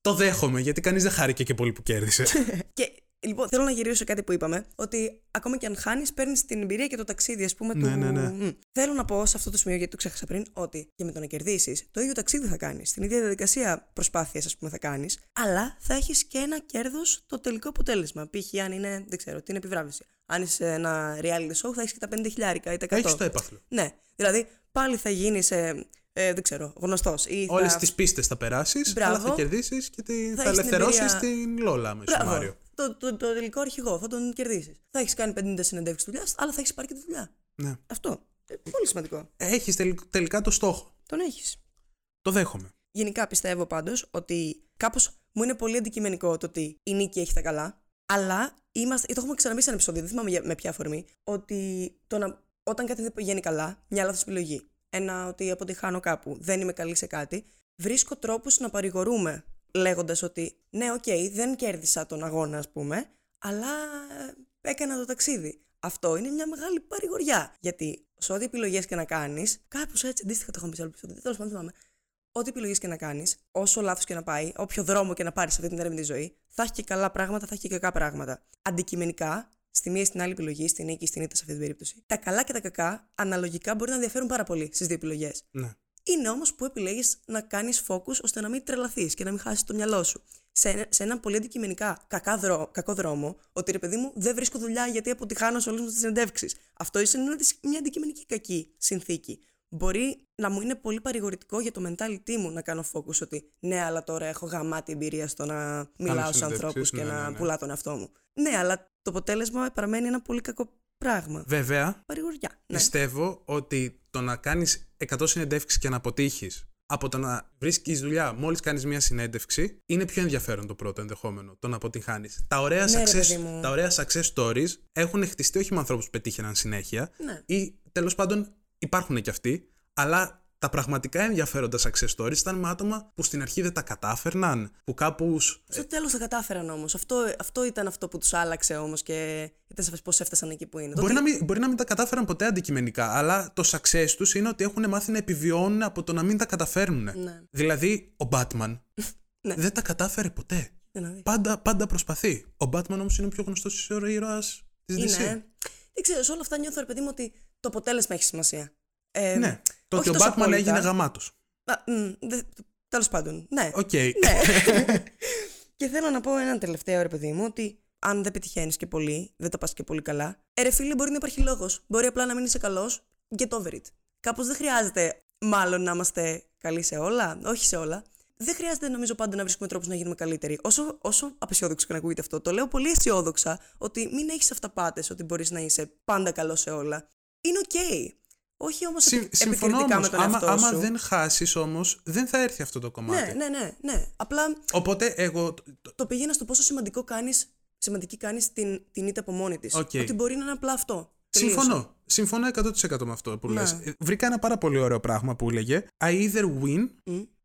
το δέχομαι γιατί κανείς δεν χάρηκε και πολύ που κέρδισε. Και Λοιπόν, θέλω να γυρίσω σε κάτι που είπαμε. Ότι ακόμα και αν χάνεις, παίρνεις την εμπειρία και το ταξίδι, ας πούμε. Ναι, του... ναι, ναι. Μμ. Θέλω να πω σε αυτό το σημείο, γιατί το ξέχασα πριν, ότι και με το να κερδίσεις, το ίδιο ταξίδι θα κάνεις. Την ίδια διαδικασία προσπάθειας, ας πούμε, θα κάνεις. Αλλά θα έχεις και ένα κέρδος το τελικό αποτέλεσμα. Π.χ. αν είναι, δεν ξέρω, την επιβράβευση. Αν είσαι ένα reality show, θα έχεις και τα 50 χιλιάρικα ή τα 100. Έχεις το έπαθλο. Ναι. Δηλαδή, πάλι θα γίνεις, ε, ε, δεν ξέρω, γνωστός. Όλες θα... τις πίστες θα περάσεις, Μπράβο. αλλά θα κερδίσεις και τη... Θα θα, έχεις την ελευθερώσεις εμπειρία- την Λόλα με στο Μπράβο. Μάριο. Το, το, το τελικό αρχηγό, θα τον κερδίσεις. Θα έχεις κάνει 50 συνεντεύξεις δουλειάς, αλλά θα έχεις πάρει και τη δουλειά. Ναι. Αυτό. Ε, πολύ σημαντικό. Έχεις τελικά το στόχο. Τον έχεις. Το δέχομαι. Γενικά πιστεύω πάντως ότι κάπως μου είναι πολύ αντικειμενικό το ότι η νίκη έχει τα καλά, αλλά είμαστε, το έχουμε ξαναπεί σε ένα επεισόδιο, δεν θυμάμαι για- με ποια αφορμή, ότι το να, όταν κάτι δεν πηγαίνει καλά, μια λάθος επιλογή, ένα ότι αποτυχάνω κάπου, δεν είμαι καλή σε κάτι, βρίσκω τρόπους να παρηγορούμαι λέγοντας ότι ναι, οκ, δεν κέρδισα τον αγώνα, ας πούμε, αλλά ε, έκανα το ταξίδι. Αυτό είναι μια μεγάλη παρηγοριά. Γιατί σε ό,τι επιλογές και να κάνεις, κάπως έτσι αντίστοιχα το είχαμε πει σε άλλο επεισόδιο, τέλος πάντων δεν θυμάμαι. Ό,τι επιλογές και να κάνεις, όσο λάθος και να πάει, όποιο δρόμο και να πάρεις σε αυτή την έρμη ζωή, θα έχει και καλά πράγματα, θα έχει και κακά πράγματα. Αντικειμενικά, στη μία ή στην άλλη επιλογή, στην νίκη ή στην ήττα σε αυτή την περίπτωση, τα καλά και τα κακά αναλογικά μπορεί να διαφέρουν πάρα πολύ στις δύο επιλογές. Ναι. Είναι όμως που επιλέγεις να κάνεις focus ώστε να μην τρελαθείς και να μην χάσεις το μυαλό σου. Σε, ένα- σε έναν πολύ αντικειμενικά κακά δρό, κακό δρόμο, ότι ρε παιδί μου δεν βρίσκω δουλειά γιατί αποτυχάνω σε όλες μου τις συνεντεύξεις. Αυτό είναι μια, μια αντικειμενική κακή συνθήκη. Μπορεί να μου είναι πολύ παρηγορητικό για το mentality μου να κάνω focus ότι ναι, αλλά τώρα έχω γαμάτη εμπειρία στο να μιλάω σε συνεντεύξεις, ανθρώπους και ναι, να ναι, ναι. πουλάω τον εαυτό μου. Ναι, αλλά το αποτέλεσμα παραμένει ένα πολύ κακό πράγμα. Βέβαια, Παρηγοριά. Ναι. πιστεύω ότι το να κάνεις 100 συνεντεύξεις και να αποτύχεις από το να βρίσκεις δουλειά μόλις κάνεις μία συνέντευξη είναι πιο ενδιαφέρον το πρώτο ενδεχόμενο. Το να αποτυγχάνει. Τα, ωραία Ναι, ρε success- παιδί μου. τα ωραία success stories έχουν χτιστεί όχι με ανθρώπους που πετύχαιναν συνέχεια Ναι. ή τέλος πάντων υπάρχουν και αυτοί, αλλά τα πραγματικά ενδιαφέροντα success stories ήταν με άτομα που στην αρχή δεν τα κατάφερναν, που κάπους. Στο τέλος τα κατάφεραν όμως. Αυτό, αυτό ήταν αυτό που τους άλλαξε όμως και ήταν σαφές πώς έφτασαν εκεί που είναι. Το Μπορεί ότι- να, μην, μπορεί να μην τα κατάφεραν ποτέ αντικειμενικά, αλλά το success τους είναι ότι έχουν μάθει να επιβιώνουν από το να μην τα καταφέρνουν. Ναι. Δηλαδή, ο Batman Ναι. δεν τα κατάφερε ποτέ. Για να δεις. Πάντα, πάντα προσπαθεί. Ο Batman όμως είναι ο πιο γνωστός ήρωας της DC. Είναι. Δεν ξέρω, σε όλα αυτά νιώθω, ρε παιδί μου, ότι το αποτέλεσμα έχει σημασία. Ε, Ναι. Το όχι ότι ο τόσο Batman απόλυτα. έγινε γαμάτος. Τέλος πάντων. Ναι. Οκ. ναι. και θέλω να πω έναν τελευταίο, ρε παιδί μου, ότι αν δεν πετυχαίνεις και πολύ, δεν τα πας και πολύ καλά. Ε, ρε φίλε, μπορεί να υπάρχει λόγος. Μπορεί απλά να μην είσαι καλός. Get over it. Κάπως δεν χρειάζεται, μάλλον, να είμαστε καλοί σε όλα. Όχι σε όλα. Δεν χρειάζεται, νομίζω, πάντα να βρίσκουμε τρόπους να γίνουμε καλύτεροι. Όσο, όσο απαισιόδοξο και να ακούγεται αυτό, το λέω πολύ αισιόδοξα ότι μην έχεις αυταπάτες ότι μπορείς να είσαι πάντα καλός σε όλα. Είναι οκ. Όχι όμως Συ- συμφωνώ επικριτικά όμως. με τον Άμα, εαυτό άμα σου. δεν χάσεις όμως, δεν θα έρθει αυτό το κομμάτι. Ναι, ναι, ναι, ναι. Απλά Οπότε εγώ. το- το πήγαινα στο πόσο σημαντικό κάνεις, σημαντική κάνεις την, την ήττα από μόνη της. Οκ. Ότι μπορεί να είναι απλά αυτό. Τελείωσε. Συμφωνώ. Συμφωνώ 100% με αυτό που Ναι. λες. Ε, Βρήκα ένα πάρα πολύ ωραίο πράγμα που έλεγε I either win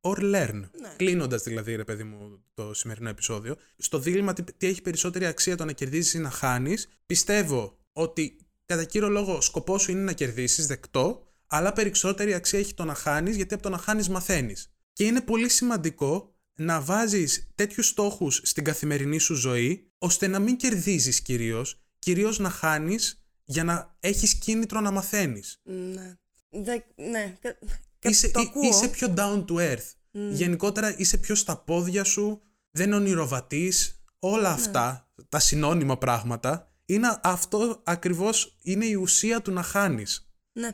or learn. Ναι. Κλείνοντας δηλαδή, ρε παιδί μου, το σημερινό επεισόδιο. Στο δίλημα τι, τι έχει περισσότερη αξία το να κερδίσει ή να χάνεις, πιστεύω ότι κατά κύριο λόγο σκοπό σου είναι να κερδίσεις, δεκτό, αλλά περισσότερη αξία έχει το να χάνεις γιατί από το να χάνεις μαθαίνεις. Και είναι πολύ σημαντικό να βάζεις τέτοιους στόχους στην καθημερινή σου ζωή, ώστε να μην κερδίζεις κυρίως, κυρίως να χάνεις για να έχεις κίνητρο να μαθαίνεις. Ναι. Δε, ναι. Κα- κα- Είσαι, το εί- ακούω. είσαι πιο down to earth. Γενικότερα είσαι πιο στα πόδια σου, δεν ονειροβατείς, όλα αυτά, τα συνώνυμα πράγματα, είναι αυτό ακριβώς είναι η ουσία του να χάνεις. Ναι.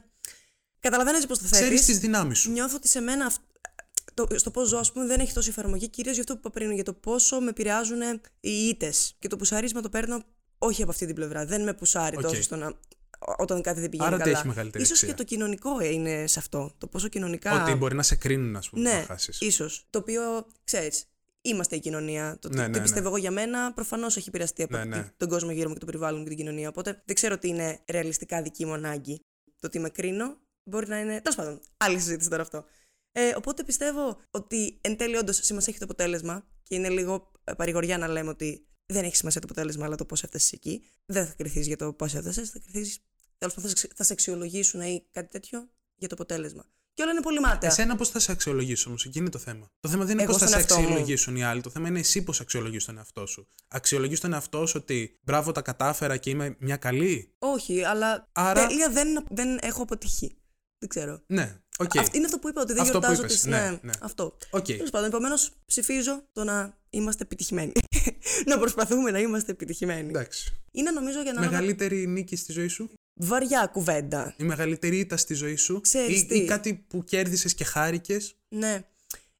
Καταλαβαίνω έτσι πώς το Ξέρεις θέτεις. τις δυνάμεις σου. Νιώθω ότι σε μένα αυ- το, στο πώς ζω, ας πούμε, δεν έχει τόση εφαρμογή. Κυρίως για αυτό που είπα πριν, για το πόσο με επηρεάζουν οι ήττες. Και το πουσάρισμα το παίρνω όχι από αυτή την πλευρά. Δεν με πουσάρει Οκ. τόσο στο να. όταν κάτι δεν πηγαίνει Άρα τι καλά. έχει μεγαλύτερη Ίσως αξία; και το κοινωνικό είναι σε αυτό. Το πόσο κοινωνικά. Ότι μπορεί να σε κρίνουν, ας πούμε, Ναι, να χάσεις. ίσως. Το οποίο, ξέρεις, είμαστε η κοινωνία. Το, Ναι, το ναι, πιστεύω εγώ για μένα, προφανώς έχει επηρεαστεί από Ναι, ναι. τον κόσμο γύρω μου και το περιβάλλον μου και την κοινωνία. Οπότε δεν ξέρω τι είναι ρεαλιστικά δική μου ανάγκη. Το ότι με κρίνω μπορεί να είναι. Τέλος πάντων, άλλη συζήτηση τώρα αυτό. Ε, οπότε πιστεύω ότι εν τέλει όντως σημασία έχει το αποτέλεσμα και είναι λίγο ε, παρηγοριά να λέμε ότι δεν έχει σημασία το αποτέλεσμα, αλλά το πώς έφτασες εκεί. Δεν θα κρυθείς για το πώς έφτασες, θα κρυθεί. Τέλος πάντων, θα σε- θα σε αξιολογήσουν ή κάτι τέτοιο για το αποτέλεσμα. Και όλα είναι πολύ μάταια. Εσένα πώς θα σε αξιολογήσει όμως, εκεί είναι το θέμα. Το θέμα δεν είναι Εγώ πώς θα στον σε εαυτό μου. αξιολογήσουν οι άλλοι. Το θέμα είναι εσύ πώς αξιολογείς τον εαυτό σου. Αξιολογείς τον εαυτό σου ότι μπράβο, τα κατάφερα και είμαι μια καλή. Όχι, αλλά Άρα- τέλεια δεν, δεν έχω αποτύχει. Δεν ξέρω. Ναι, οκ. Αυτή είναι αυτό που είπα, ότι δεν Αυτό που γιορτάζω είπες, τις... ναι, ναι, ναι. αυτό. Οκ. Τέλος πάντων, επομένως ψηφίζω το να είμαστε επιτυχημένοι. να προσπαθούμε να είμαστε επιτυχημένοι. Εντάξει. Είναι νομίζω για να Μεγαλύτερη νίκη στη ζωή σου, βαριά κουβέντα. η μεγαλύτερη ήττα στη ζωή σου, Ξέρεις ή, τι; ή κάτι που κέρδισες και χάρηκες; Ναι.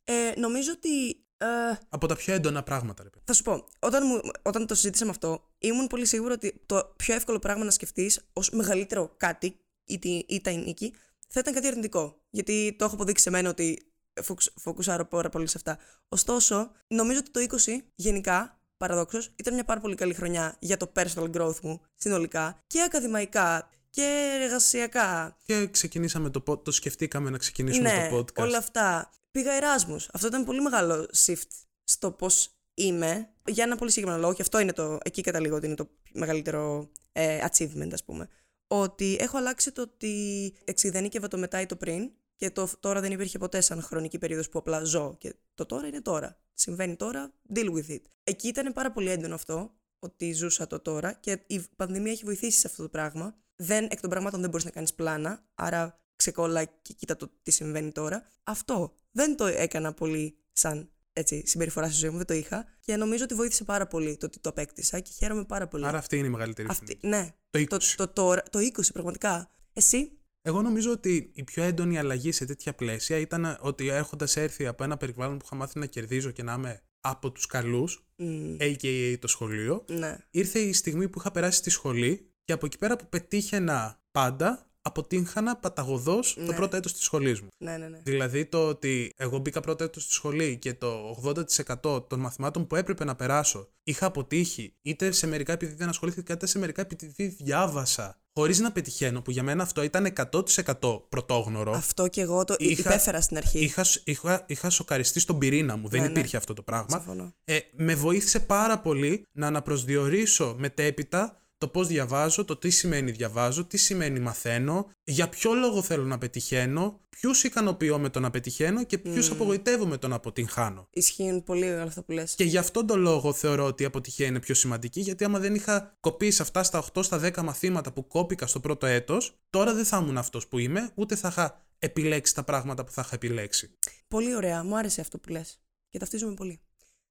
Ε, νομίζω ότι. ε, από τα πιο έντονα πράγματα, ρε παιδί. θα σου πω, όταν, μου, όταν το συζήτησα με αυτό, ήμουν πολύ σίγουρο ότι το πιο εύκολο πράγμα να σκεφτείς ως μεγαλύτερο κάτι, είτε είτε η νίκη, θα ήταν κάτι αρνητικό. Γιατί το έχω αποδείξει σε μένα ότι φοκουσ- φοκουσάρω πάρα πολύ σε αυτά. Ωστόσο, νομίζω ότι το 20 γενικά, παραδόξως, ήταν μια πάρα πολύ καλή χρονιά για το personal growth μου συνολικά και ακαδημαϊκά και εργασιακά Και ξεκινήσαμε το pod, το σκεφτήκαμε να ξεκινήσουμε ναι, το podcast. όλα αυτά. Πήγα Εράσμους. Αυτό ήταν πολύ μεγάλο shift στο πώς είμαι. Για ένα πολύ συγκεκριμένο λόγο, και αυτό είναι το. Εκεί καταλήγω ότι είναι το μεγαλύτερο ε, achievement, ας πούμε. Ότι έχω αλλάξει το ότι εξειδενήκευα το μετά ή το πριν και το τώρα δεν υπήρχε ποτέ σαν χρονική περίοδος που απλά ζω. Και το τώρα είναι τώρα. Συμβαίνει τώρα, deal with it. Εκεί ήταν πάρα πολύ έντονο αυτό, ότι ζούσα το τώρα και η πανδημία έχει βοηθήσει σε αυτό το πράγμα. Δεν, εκ των πραγμάτων δεν μπορείς να κάνεις πλάνα, άρα ξεκόλλα και κοίτα το τι συμβαίνει τώρα. Αυτό δεν το έκανα πολύ σαν έτσι, συμπεριφορά στη ζωή μου, δεν το είχα. Και νομίζω ότι βοήθησε πάρα πολύ το ότι το απέκτησα και χαίρομαι πάρα πολύ. Άρα αυτή είναι η μεγαλύτερη σου Αυτή, νίκη. ναι, Το 20. το, το, τώρα, το 20 πραγματικά. Εσύ, Εγώ νομίζω ότι η πιο έντονη αλλαγή σε τέτοια πλαίσια ήταν ότι έχοντας έρθει από ένα περιβάλλον που είχα μάθει να κερδίζω και να είμαι από τους καλούς, μ, AKA το σχολείο, ναι, ήρθε η στιγμή που είχα περάσει στη σχολή και από εκεί πέρα που πετύχαινα πάντα, αποτύχανα παταγωδός το Ναι. πρώτο έτος της σχολής μου. ναι, ναι, ναι. Δηλαδή το ότι εγώ μπήκα πρώτο έτος στη σχολή και το 80% των μαθημάτων που έπρεπε να περάσω είχα αποτύχει, είτε σε μερικά επειδή δεν ασχολήθηκα, είτε σε μερικά επειδή διάβασα, χωρίς να πετυχαίνω, που για μένα αυτό ήταν 100% πρωτόγνωρο. Αυτό και εγώ το Είχα- υπέφερα στην αρχή. Είχα, είχα, είχα σοκαριστεί στον πυρήνα μου. Δεν Ναι, ναι. υπήρχε αυτό το πράγμα. Συμφωνώ. Ε, με βοήθησε πάρα πολύ να αναπροσδιορίσω μετέπειτα το πώς διαβάζω, το τι σημαίνει διαβάζω, τι σημαίνει μαθαίνω, για ποιο λόγο θέλω να πετυχαίνω, ποιους ικανοποιώ με το να πετυχαίνω και ποιους απογοητεύω με το να αποτυγχάνω. Ισχύουν πολύ όλα αυτά που λες. Και γι' αυτόν τον λόγο θεωρώ ότι η αποτυχία είναι πιο σημαντική, γιατί άμα δεν είχα κοπήσει αυτά στα 8 στα 10 μαθήματα που κόπηκα στο πρώτο έτος, τώρα δεν θα ήμουν αυτός που είμαι, ούτε θα είχα επιλέξει τα πράγματα που θα είχα επιλέξει. Πολύ ωραία. Μου άρεσε αυτό που λες. Και ταυτίζομαι πολύ.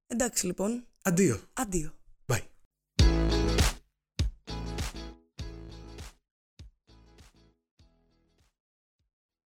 Εντάξει λοιπόν. Αντίο. Αντίο.